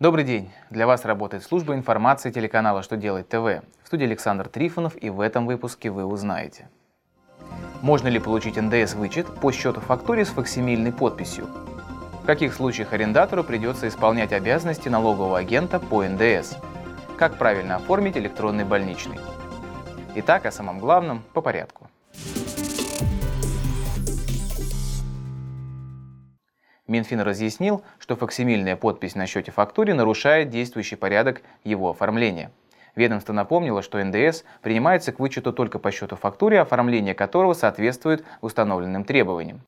Добрый день! Для вас работает служба информации телеканала «Что делать ТВ». В студии Александр Трифонов и в этом выпуске вы узнаете. Можно ли получить НДС-вычет по счету фактуре с факсимильной подписью? В каких случаях арендатору придется исполнять обязанности налогового агента по НДС? Как правильно оформить электронный больничный? Итак, о самом главном по порядку. Минфин разъяснил, что факсимильная подпись на счете фактуре нарушает действующий порядок его оформления. Ведомство напомнило, что НДС принимается к вычету только по счету фактуре, оформление которого соответствует установленным требованиям.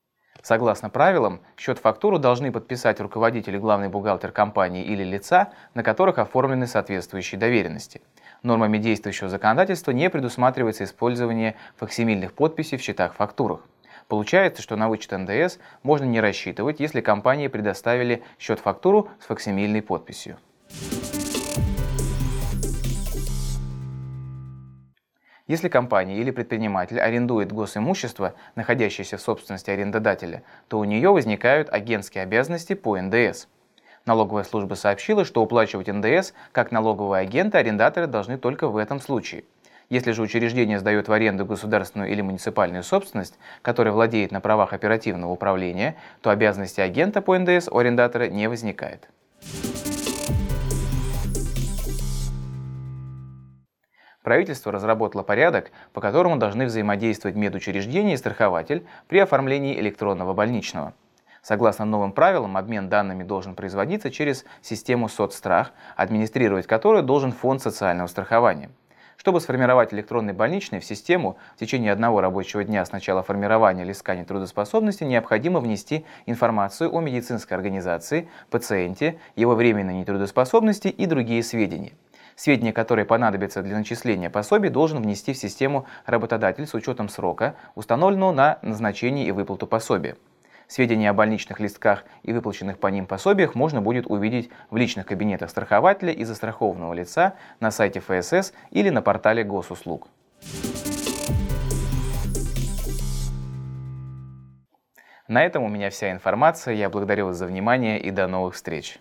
Согласно правилам, счет фактуру должны подписать руководитель и главный бухгалтер компании или лица, на которых оформлены соответствующие доверенности. Нормами действующего законодательства не предусматривается использование факсимильных подписей в счетах-фактурах. Получается, что на вычет НДС можно не рассчитывать, если компании предоставили счет-фактуру с факсимильной подписью. Если компания или предприниматель арендует госимущество, находящееся в собственности арендодателя, то у нее возникают агентские обязанности по НДС. Налоговая служба сообщила, что уплачивать НДС как налоговые агенты арендаторы должны только в этом случае – если же учреждение сдает в аренду государственную или муниципальную собственность, которая владеет на правах оперативного управления, то обязанности агента по НДС у арендатора не возникает. Правительство разработало порядок, по которому должны взаимодействовать медучреждение и страхователь при оформлении электронного больничного. Согласно новым правилам, обмен данными должен производиться через систему соцстрах, администрировать которую должен фонд социального страхования. Чтобы сформировать электронный больничный в систему, в течение одного рабочего дня с начала формирования или искания трудоспособности необходимо внести информацию о медицинской организации, пациенте, его временной нетрудоспособности и другие сведения. Сведения, которые понадобятся для начисления пособий, должен внести в систему работодатель с учетом срока, установленного на назначение и выплату пособия. Сведения о больничных листках и выплаченных по ним пособиях можно будет увидеть в личных кабинетах страхователя и застрахованного лица на сайте ФСС или на портале госуслуг. На этом у меня вся информация. Я благодарю вас за внимание и до новых встреч.